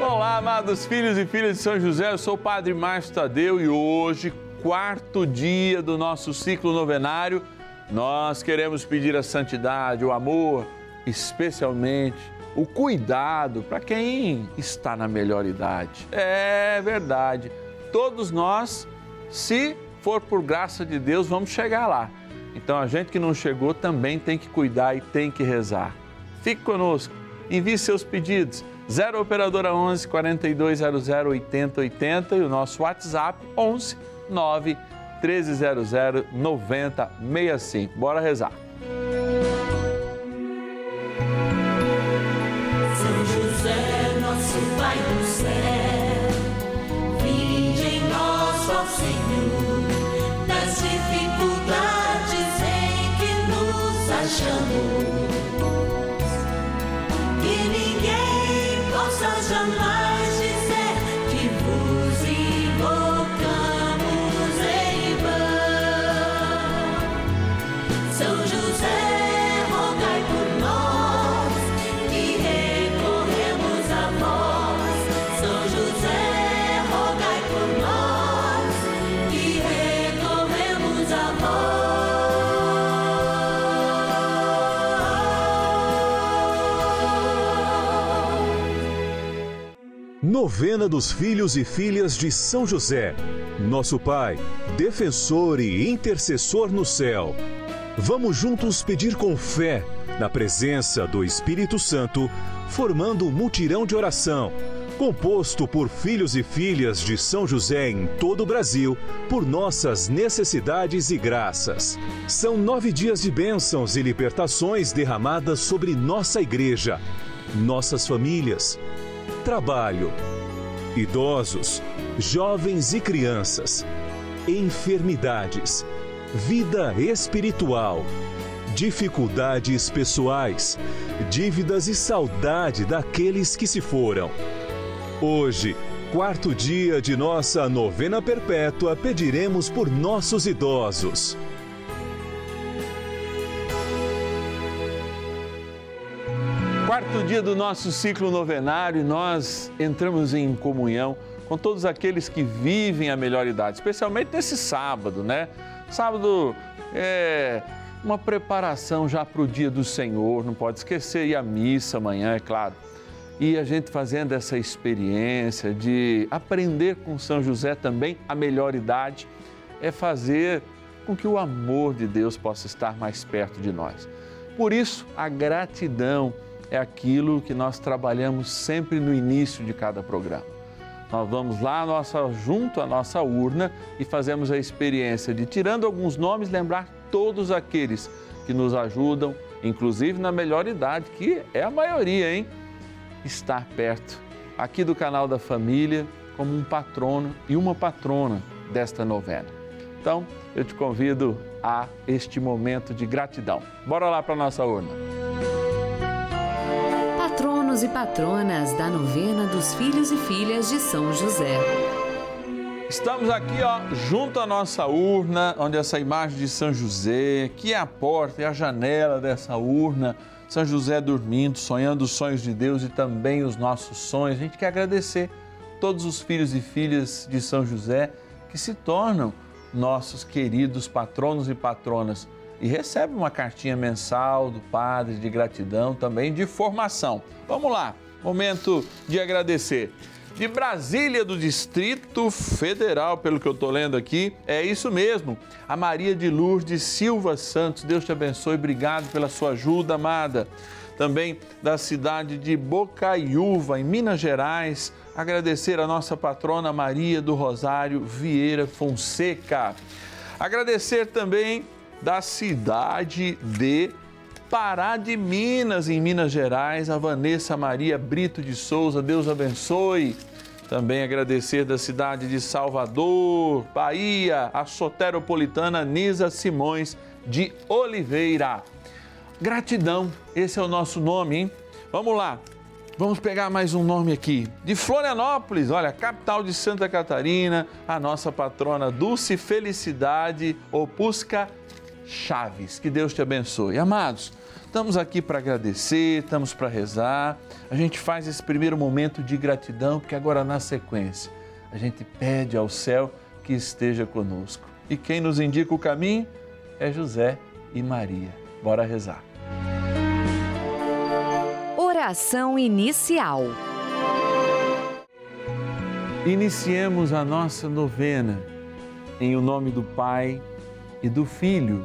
Olá, amados filhos e filhas de São José, eu sou o Padre Márcio Tadeu e hoje, quarto dia do nosso ciclo novenário, nós queremos pedir a santidade, o amor, especialmente o cuidado para quem está na melhor idade. É verdade, todos nós, se for por graça de Deus, vamos chegar lá. Então a gente que não chegou também tem que cuidar e tem que rezar. Fique conosco, envie seus pedidos 0 Operadora 11 4200 8080 e o nosso WhatsApp 11 9 1300 9065. Bora rezar. Novena dos Filhos e Filhas de São José. Nosso Pai, defensor e intercessor no céu. Vamos juntos pedir com fé, na presença do Espírito Santo, formando um mutirão de oração, composto por filhos e filhas de São José em todo o Brasil, por nossas necessidades e graças. São nove dias de bênçãos e libertações derramadas sobre nossa igreja, nossas famílias, trabalho, idosos, jovens e crianças, enfermidades, vida espiritual, dificuldades pessoais, dívidas e saudade daqueles que se foram. Hoje, quarto dia de nossa novena perpétua, pediremos por nossos idosos. Quarto dia do nosso ciclo novenário e nós entramos em comunhão com todos aqueles que vivem a melhor idade, especialmente nesse sábado, né? Sábado é uma preparação já para o dia do Senhor, não pode esquecer, e a missa amanhã, é claro. E a gente fazendo essa experiência de aprender com São José também a melhor idade, é fazer com que o amor de Deus possa estar mais perto de nós. Por isso, a gratidão é aquilo que nós trabalhamos sempre no início de cada programa. Nós vamos lá nossa, junto à nossa urna e fazemos a experiência de, tirando alguns nomes, lembrar todos aqueles que nos ajudam, inclusive na melhor idade, que é a maioria, hein? Estar perto aqui do canal da família como um patrono e uma patrona desta novena. Então, eu te convido a este momento de gratidão. Bora lá para nossa urna. Patronos e patronas da novena dos filhos e filhas de São José. Estamos aqui, ó, junto à nossa urna, onde essa imagem de São José, que é a porta e a janela dessa urna, São José dormindo, sonhando os sonhos de Deus e também os nossos sonhos. A gente quer agradecer todos os filhos e filhas de São José que se tornam nossos queridos patronos e patronas e recebe uma cartinha mensal do padre de gratidão, também de formação. Vamos lá, momento de agradecer. De Brasília, do Distrito Federal, pelo que eu estou lendo aqui, é isso mesmo. A Maria de Lourdes Silva Santos, Deus te abençoe, obrigado pela sua ajuda, amada. Também da cidade de Bocaiúva, em Minas Gerais, agradecer a nossa patrona Maria do Rosário Vieira Fonseca. Agradecer também da cidade de Pará de Minas, em Minas Gerais, a Vanessa Maria Brito de Souza, Deus abençoe. Também agradecer da cidade de Salvador, Bahia, a soteropolitana Nisa Simões de Oliveira. Gratidão, esse é o nosso nome, hein? Vamos lá, vamos pegar mais um nome aqui. De Florianópolis, olha, capital de Santa Catarina, a nossa patrona Dulce Felicidade Opusca Chaves. Que Deus te abençoe. Amados, Estamos aqui para agradecer, estamos para rezar. A gente faz esse primeiro momento de gratidão, porque agora na sequência a gente pede ao céu que esteja conosco. E quem nos indica o caminho é José e Maria. Bora rezar. Oração inicial. Iniciemos a nossa novena em o nome do Pai e do Filho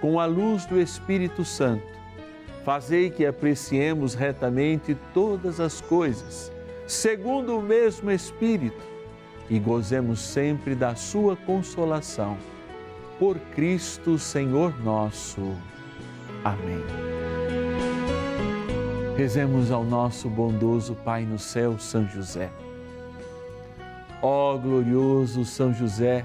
com a luz do Espírito Santo, fazei que apreciemos retamente todas as coisas, segundo o mesmo Espírito, e gozemos sempre da sua consolação. Por Cristo, Senhor nosso. Amém. Rezemos ao nosso bondoso Pai no céu, São José. Ó glorioso São José,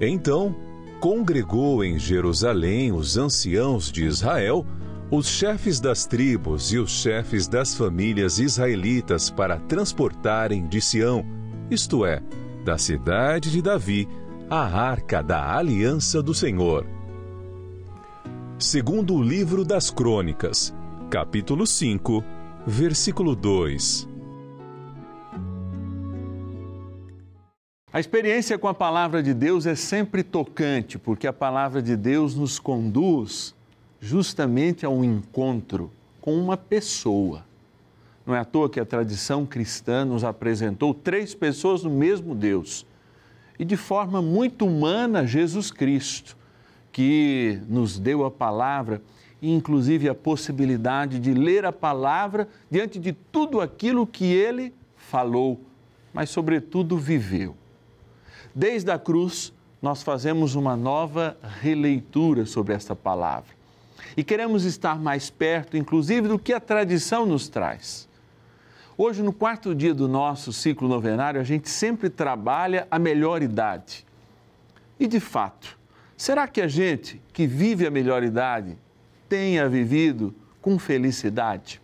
Então, congregou em Jerusalém os anciãos de Israel, os chefes das tribos e os chefes das famílias israelitas para transportarem de Sião, isto é, da cidade de Davi, a arca da aliança do Senhor. Segundo o livro das Crônicas, capítulo 5, versículo 2. A experiência com a palavra de Deus é sempre tocante, porque a palavra de Deus nos conduz justamente a um encontro com uma pessoa. Não é à toa que a tradição cristã nos apresentou três pessoas no mesmo Deus. E de forma muito humana, Jesus Cristo, que nos deu a palavra inclusive, a possibilidade de ler a palavra diante de tudo aquilo que ele falou, mas, sobretudo, viveu. Desde a cruz, nós fazemos uma nova releitura sobre esta palavra. E queremos estar mais perto, inclusive, do que a tradição nos traz. Hoje, no quarto dia do nosso ciclo novenário, a gente sempre trabalha a melhor idade. E, de fato, será que a gente que vive a melhor idade tenha vivido com felicidade?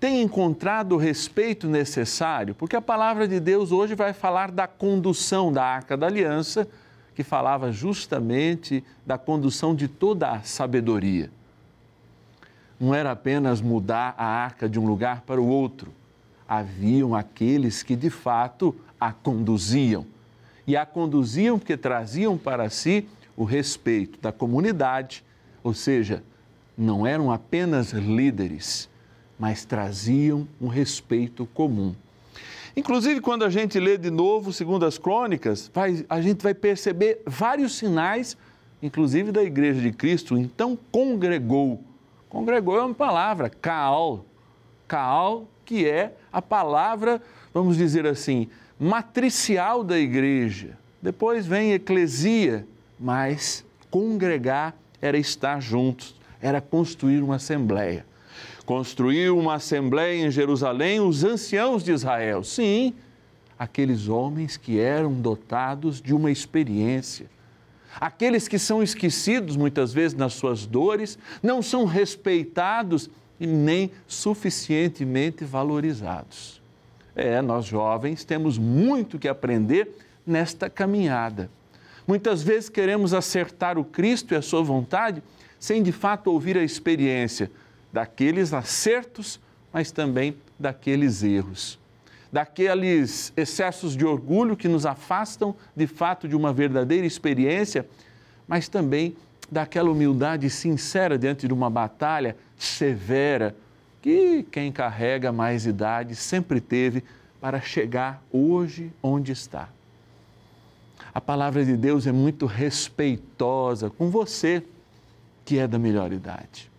Tem encontrado o respeito necessário? Porque a palavra de Deus hoje vai falar da condução da arca da aliança, que falava justamente da condução de toda a sabedoria. Não era apenas mudar a arca de um lugar para o outro. Haviam aqueles que de fato a conduziam. E a conduziam porque traziam para si o respeito da comunidade, ou seja, não eram apenas líderes, mas traziam um respeito comum. Inclusive, quando a gente lê de novo, segundo as crônicas, vai, a gente vai perceber vários sinais, inclusive da Igreja de Cristo. Então, congregou. Congregou é uma palavra, kaal. Kaal, que é a palavra, vamos dizer assim, matricial da igreja. Depois vem eclesia, mas congregar era estar juntos, era construir uma assembleia. Construiu uma assembleia em Jerusalém os anciãos de Israel. Sim, aqueles homens que eram dotados de uma experiência. Aqueles que são esquecidos muitas vezes nas suas dores, não são respeitados e nem suficientemente valorizados. É, nós jovens temos muito que aprender nesta caminhada. Muitas vezes queremos acertar o Cristo e a sua vontade sem de fato ouvir a experiência daqueles acertos, mas também daqueles erros, daqueles excessos de orgulho que nos afastam de fato de uma verdadeira experiência, mas também daquela humildade sincera diante de uma batalha severa que quem carrega mais idade sempre teve para chegar hoje onde está. A palavra de Deus é muito respeitosa com você que é da melhor idade.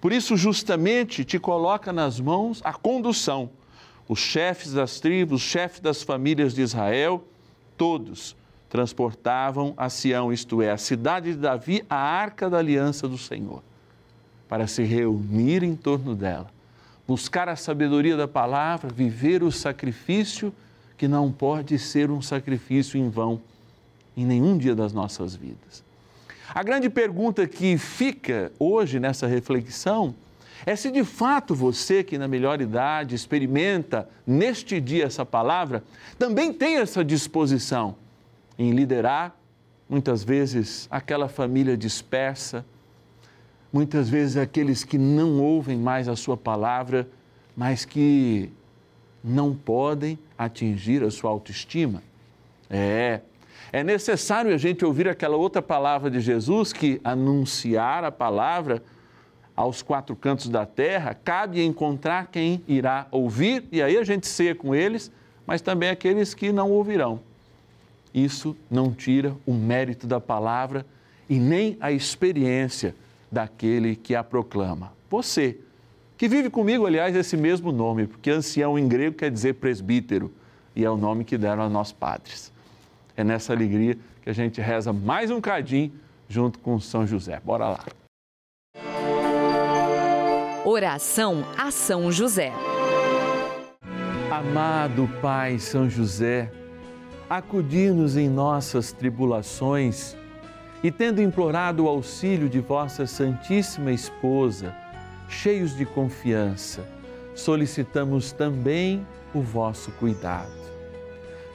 Por isso, justamente, te coloca nas mãos a condução. Os chefes das tribos, os chefes das famílias de Israel, todos transportavam a Sião, isto é, a cidade de Davi, a arca da aliança do Senhor, para se reunir em torno dela, buscar a sabedoria da palavra, viver o sacrifício que não pode ser um sacrifício em vão em nenhum dia das nossas vidas. A grande pergunta que fica hoje nessa reflexão é se de fato você, que na melhor idade experimenta neste dia essa palavra, também tem essa disposição em liderar, muitas vezes, aquela família dispersa, muitas vezes aqueles que não ouvem mais a sua palavra, mas que não podem atingir a sua autoestima. É, é necessário a gente ouvir aquela outra palavra de Jesus que anunciar a palavra aos quatro cantos da terra, cabe encontrar quem irá ouvir e aí a gente ceia com eles, mas também aqueles que não ouvirão. Isso não tira o mérito da palavra e nem a experiência daquele que a proclama. Você, que vive comigo, aliás, esse mesmo nome, porque ancião em grego quer dizer presbítero e é o nome que deram a nós padres. É nessa alegria que a gente reza mais um cadinho junto com São José. Bora lá. Oração a São José. Amado Pai São José, acudir-nos em nossas tribulações e, tendo implorado o auxílio de vossa Santíssima Esposa, cheios de confiança, solicitamos também o vosso cuidado.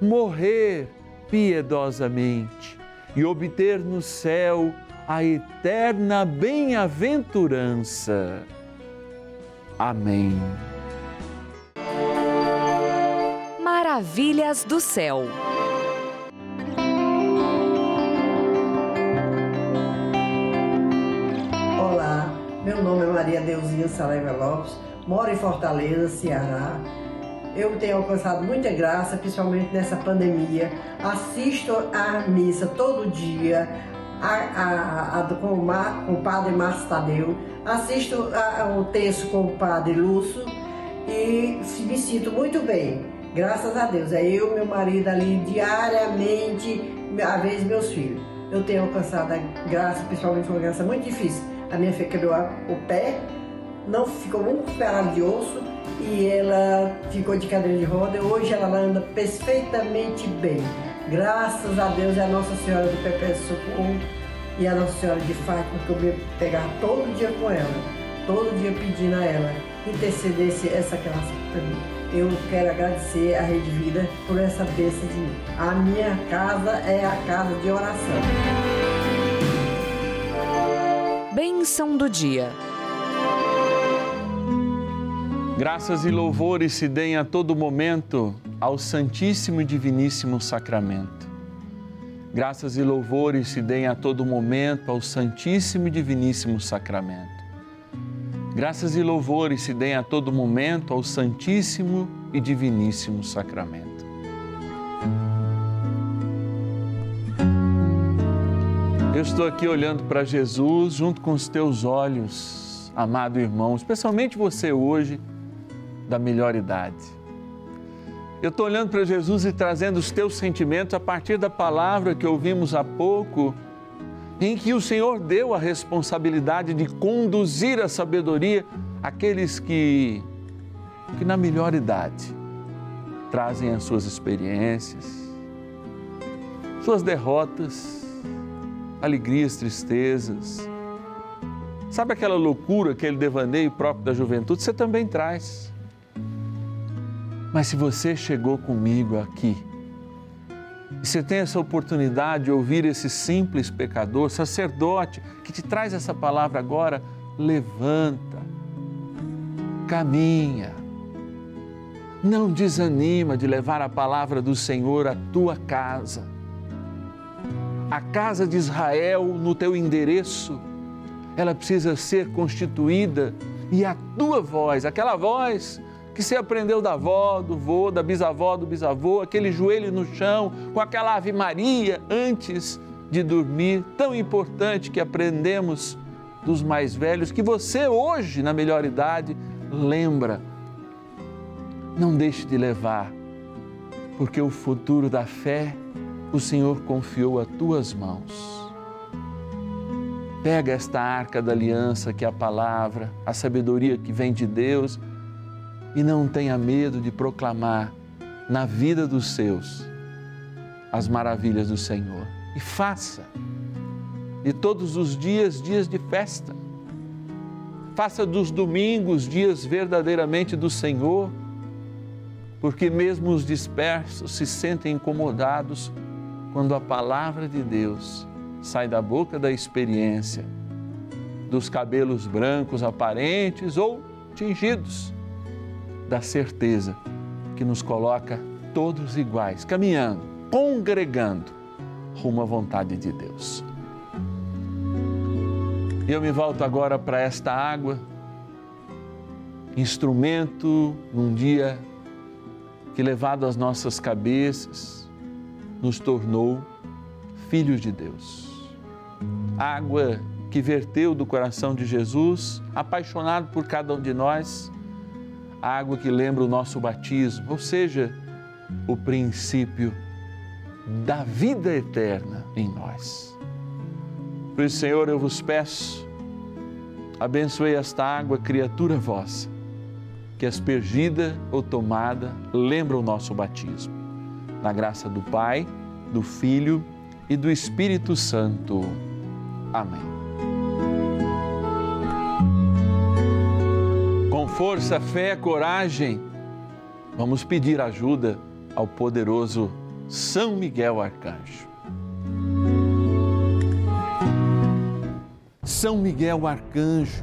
morrer piedosamente e obter no céu a eterna bem-aventurança. Amém. Maravilhas do céu. Olá, meu nome é Maria Deusinha Saraiva Lopes, moro em Fortaleza, Ceará. Eu tenho alcançado muita graça, principalmente nessa pandemia. Assisto a missa todo dia, a, a, a com, o Mar- com o padre Márcio Tadeu, assisto a- o texto com o padre Lúcio e me sinto muito bem. Graças a Deus. É eu, meu marido ali diariamente, às vezes meus filhos. Eu tenho alcançado a graça, principalmente uma graça muito difícil. A minha filha quebrou o pé, não ficou um pedaço de osso e ela ficou de cadeira de roda. Hoje ela anda perfeitamente bem. Graças a Deus é a Nossa Senhora do Perpétuo Socorro e a Nossa Senhora de Fátima que eu me pegava todo dia com ela, todo dia pedindo a ela intercedesse essa graça para mim. Eu quero agradecer a Rede Vida por essa bênção de mim. A minha casa é a casa de oração. Bênção do dia. Graças e louvores se deem a todo momento ao Santíssimo e Diviníssimo Sacramento. Graças e louvores se deem a todo momento ao Santíssimo e Diviníssimo Sacramento. Graças e louvores se deem a todo momento ao Santíssimo e Diviníssimo Sacramento. Eu estou aqui olhando para Jesus junto com os teus olhos, amado irmão, especialmente você hoje da melhor idade. Eu estou olhando para Jesus e trazendo os teus sentimentos a partir da palavra que ouvimos há pouco, em que o Senhor deu a responsabilidade de conduzir a sabedoria àqueles que, que na melhor idade trazem as suas experiências, suas derrotas, alegrias, tristezas. Sabe aquela loucura, aquele devaneio próprio da juventude? Você também traz. Mas se você chegou comigo aqui, e você tem essa oportunidade de ouvir esse simples pecador, sacerdote, que te traz essa palavra agora, levanta, caminha, não desanima de levar a palavra do Senhor à tua casa, a casa de Israel no teu endereço, ela precisa ser constituída e a tua voz, aquela voz que você aprendeu da avó, do vô, da bisavó, do bisavô, aquele joelho no chão, com aquela Ave Maria antes de dormir, tão importante que aprendemos dos mais velhos, que você hoje, na melhor idade, lembra. Não deixe de levar, porque o futuro da fé o Senhor confiou a tuas mãos. Pega esta arca da aliança, que é a palavra, a sabedoria que vem de Deus, e não tenha medo de proclamar na vida dos seus as maravilhas do Senhor. E faça de todos os dias dias de festa. Faça dos domingos dias verdadeiramente do Senhor, porque mesmo os dispersos se sentem incomodados quando a palavra de Deus sai da boca da experiência, dos cabelos brancos aparentes ou tingidos da certeza que nos coloca todos iguais, caminhando, congregando rumo à vontade de Deus. E eu me volto agora para esta água, instrumento num dia que, levado às nossas cabeças, nos tornou filhos de Deus. Água que verteu do coração de Jesus, apaixonado por cada um de nós água que lembra o nosso batismo, ou seja, o princípio da vida eterna em nós. Por isso, Senhor, eu vos peço, abençoe esta água, criatura vossa, que aspergida ou tomada lembra o nosso batismo. Na graça do Pai, do Filho e do Espírito Santo. Amém. Força, fé, coragem, vamos pedir ajuda ao poderoso São Miguel Arcanjo. São Miguel Arcanjo,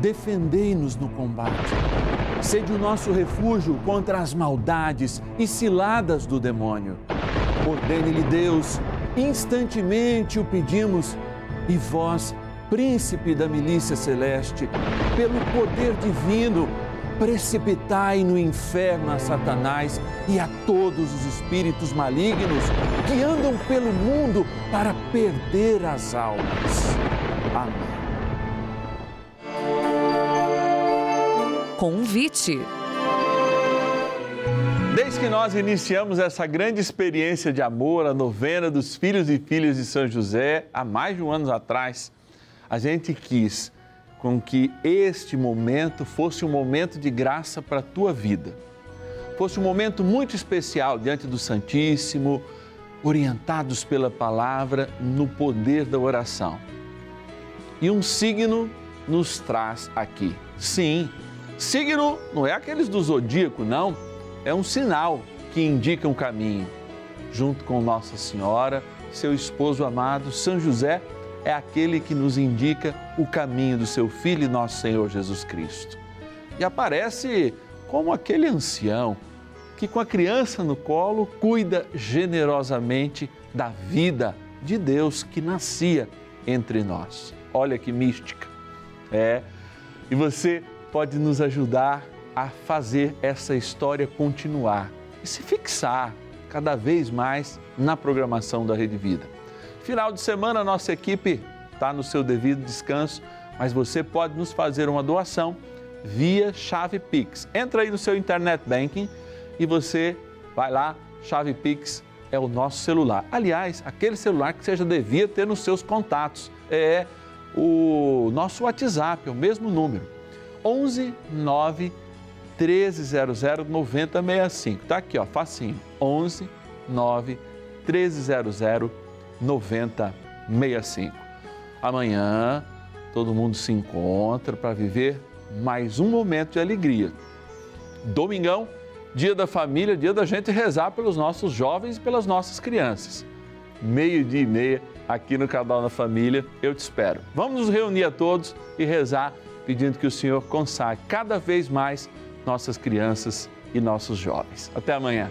defendei-nos no combate. Sede o nosso refúgio contra as maldades e ciladas do demônio. Ordene-lhe Deus, instantemente o pedimos, e vós, príncipe da milícia celeste, pelo poder divino, precipitai no inferno a Satanás e a todos os espíritos malignos que andam pelo mundo para perder as almas. Amém. Convite. Desde que nós iniciamos essa grande experiência de amor, a novena dos filhos e filhas de São José, há mais de um ano atrás, a gente quis com que este momento fosse um momento de graça para a tua vida. Fosse um momento muito especial diante do Santíssimo, orientados pela palavra no poder da oração. E um signo nos traz aqui. Sim, signo não é aqueles do zodíaco, não. É um sinal que indica um caminho. Junto com Nossa Senhora, seu esposo amado, São José, é aquele que nos indica o caminho do seu Filho e nosso Senhor Jesus Cristo. E aparece como aquele ancião que, com a criança no colo, cuida generosamente da vida de Deus que nascia entre nós. Olha que mística. É. E você pode nos ajudar a fazer essa história continuar e se fixar cada vez mais na programação da Rede Vida. Final de semana, nossa equipe está no seu devido descanso, mas você pode nos fazer uma doação via chave Pix. Entra aí no seu internet banking e você vai lá, chave Pix é o nosso celular. Aliás, aquele celular que você já devia ter nos seus contatos. É o nosso WhatsApp, é o mesmo número. 11 9 1300 9065. Tá aqui, ó, facinho. 11 9 1300 9065. Amanhã todo mundo se encontra para viver mais um momento de alegria. Domingão, dia da família, dia da gente rezar pelos nossos jovens e pelas nossas crianças. Meio-dia e meia, aqui no Canal da Família, eu te espero. Vamos nos reunir a todos e rezar, pedindo que o Senhor consagre cada vez mais nossas crianças e nossos jovens. Até amanhã.